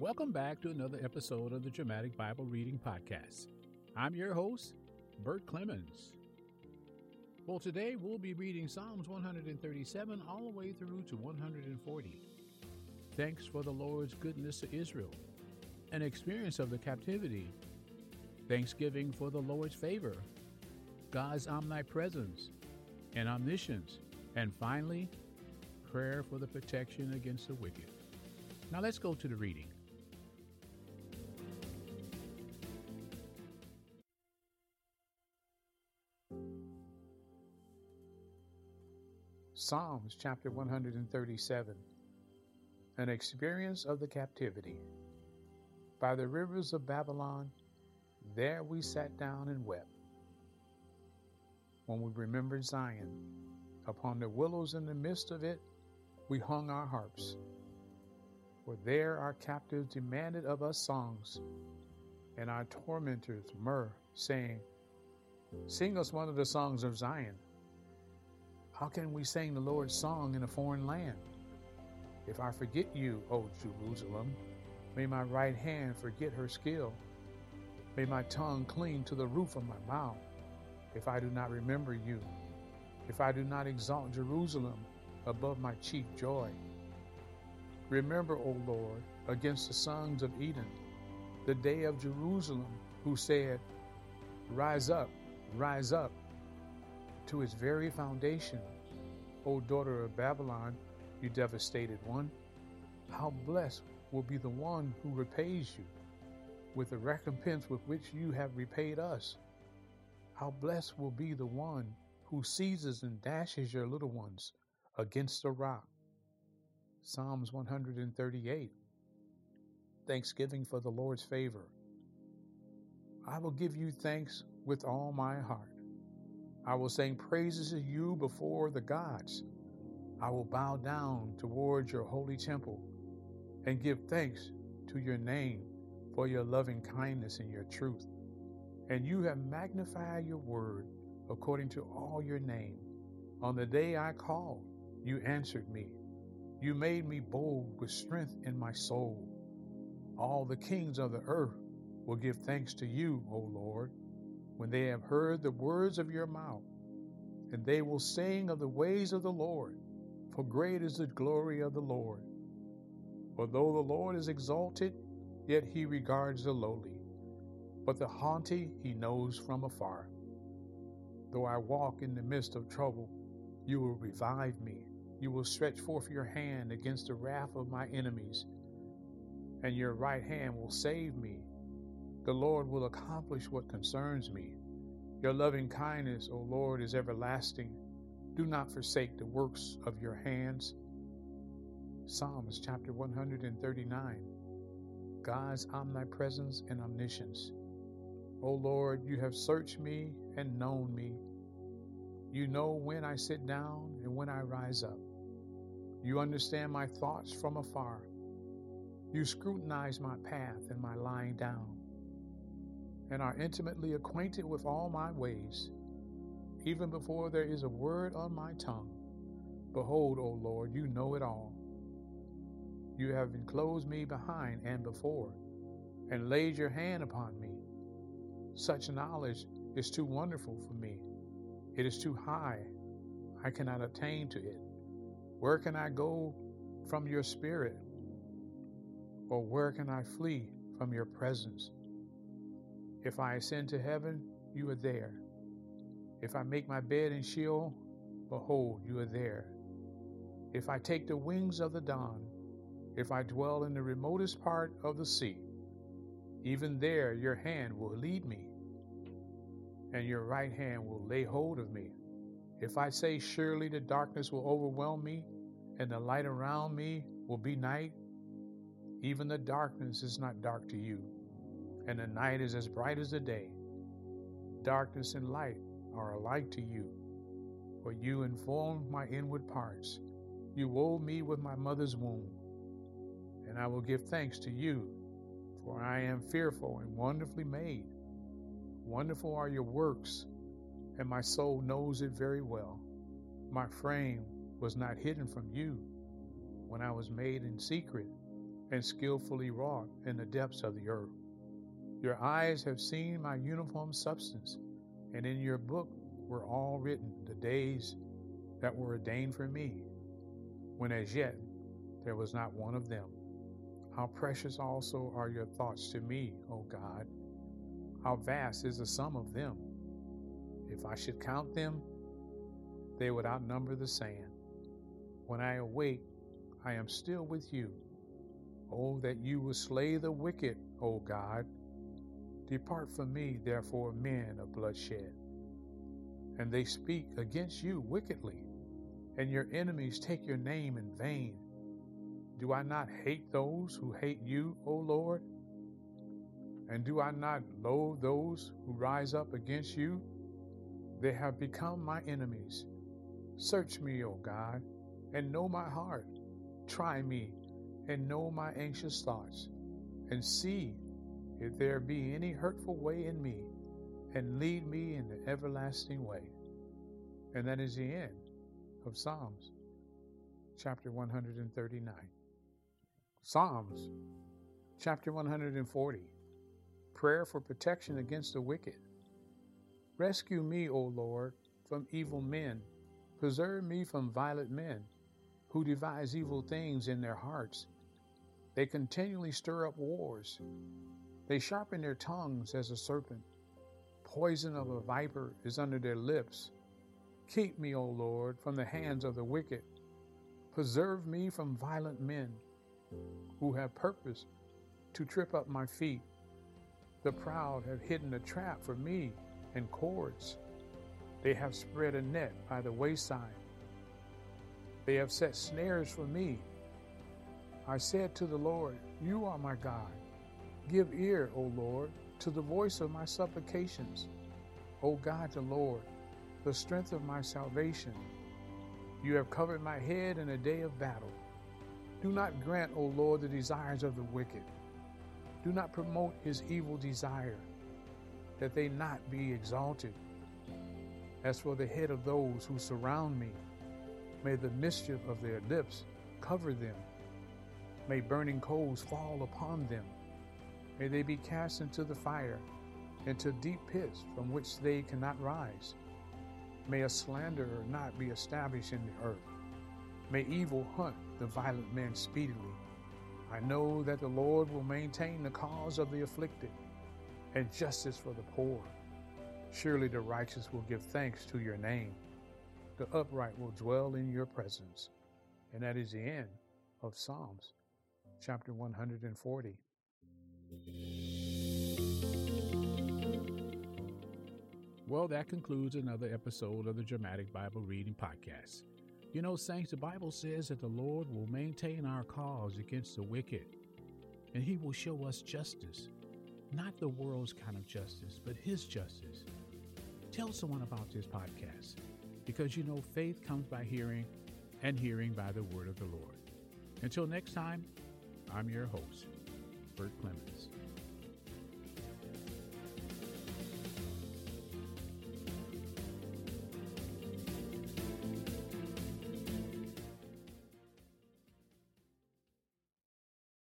Welcome back to another episode of the Dramatic Bible Reading Podcast. I'm your host, Bert Clemons. Well, today we'll be reading Psalms 137 all the way through to 140. Thanks for the Lord's goodness to Israel, an experience of the captivity, thanksgiving for the Lord's favor, God's omnipresence and omniscience, and finally, prayer for the protection against the wicked. Now let's go to the reading. Psalms chapter 137 An experience of the captivity. By the rivers of Babylon, there we sat down and wept. When we remembered Zion, upon the willows in the midst of it, we hung our harps. For there our captives demanded of us songs, and our tormentors myrrh, saying, Sing us one of the songs of Zion. How can we sing the Lord's song in a foreign land? If I forget you, O Jerusalem, may my right hand forget her skill. May my tongue cling to the roof of my mouth, if I do not remember you, if I do not exalt Jerusalem above my chief joy. Remember, O Lord, against the sons of Edom, the day of Jerusalem, who said, Rise up, rise up, to its very foundation. O daughter of Babylon, you devastated one, how blessed will be the one who repays you with the recompense with which you have repaid us. How blessed will be the one who seizes and dashes your little ones against a rock. Psalms 138. Thanksgiving for the Lord's favor. I will give you thanks with all my heart. I will sing praises to you before the gods. I will bow down towards your holy temple and give thanks to your name for your loving kindness and your truth. And you have magnified your word according to all your name. On the day I called, you answered me. You made me bold with strength in my soul. All the kings of the earth will give thanks to you, O Lord when they have heard the words of your mouth, and they will sing of the ways of the Lord, for great is the glory of the Lord. For though the Lord is exalted, yet he regards the lowly, but the haughty he knows from afar. Though I walk in the midst of trouble, you will revive me. You will stretch forth your hand against the wrath of my enemies, and your right hand will save me. The Lord will accomplish what concerns me. Your loving kindness, O Lord, is everlasting. Do not forsake the works of your hands. Psalms chapter 139 God's omnipresence and omniscience. O Lord, you have searched me and known me. You know when I sit down and when I rise up. You understand my thoughts from afar. You scrutinize my path and my lying down and are intimately acquainted with all my ways, even before there is a word on my tongue. Behold, O Lord, you know it all. You have enclosed me behind and before, and laid your hand upon me. Such knowledge is too wonderful for me. It is too high. I cannot attain to it. Where can I go from your spirit? Or where can I flee from your presence? If I ascend to heaven, you are there. If I make my bed in Sheol, behold, you are there. If I take the wings of the dawn, if I dwell in the remotest part of the sea, even there your hand will lead me, and your right hand will lay hold of me. If I say, Surely the darkness will overwhelm me, and the light around me will be night, even the darkness is not dark to you and the night is as bright as the day. Darkness and light are alike to you, for you informed my inward parts. You wove me with my mother's womb. And I will give thanks to you, for I am fearful and wonderfully made. Wonderful are your works, and my soul knows it very well. My frame was not hidden from you when I was made in secret and skillfully wrought in the depths of the earth. Your eyes have seen my uniform substance, and in your book were all written the days that were ordained for me, when as yet there was not one of them. How precious also are your thoughts to me, O God! How vast is the sum of them! If I should count them, they would outnumber the sand. When I awake, I am still with you. Oh, that you would slay the wicked, O God. Depart from me, therefore, men of bloodshed. And they speak against you wickedly, and your enemies take your name in vain. Do I not hate those who hate you, O Lord? And do I not loathe those who rise up against you? They have become my enemies. Search me, O God, and know my heart. Try me and know my anxious thoughts, and see if there be any hurtful way in me, and lead me in the everlasting way. And that is the end of Psalms, chapter 139. Psalms, chapter 140. Prayer for protection against the wicked. Rescue me, O Lord, from evil men. Preserve me from violent men who devise evil things in their hearts. They continually stir up wars. They sharpen their tongues as a serpent. Poison of a viper is under their lips. Keep me, O Lord, from the hands of the wicked. Preserve me from violent men who have purpose to trip up my feet. The proud have hidden a trap for me and cords. They have spread a net by the wayside. They have set snares for me. I said to the Lord, You are my God. Give ear, O Lord, to the voice of my supplications. O God the Lord, the strength of my salvation. You have covered my head in a day of battle. Do not grant, O Lord, the desires of the wicked. Do not promote his evil desire, that they not be exalted. As for the head of those who surround me, May the mischief of their lips cover them. May burning coals fall upon them. May they be cast into the fire, into deep pits from which they cannot rise. May a slanderer not be established in the earth. May evil hunt the violent man speedily. I know that the Lord will maintain the cause of the afflicted and justice for the poor. Surely the righteous will give thanks to your name the upright will dwell in your presence. And that is the end of Psalms, chapter 140. Well, that concludes another episode of the Dramatic Bible Reading Podcast. You know, Saints, the Bible says that the Lord will maintain our cause against the wicked, and He will show us justice. Not the world's kind of justice, but His justice. Tell someone about this podcast because you know faith comes by hearing, and hearing by the word of the Lord. Until next time, I'm your host, Bert Clemons.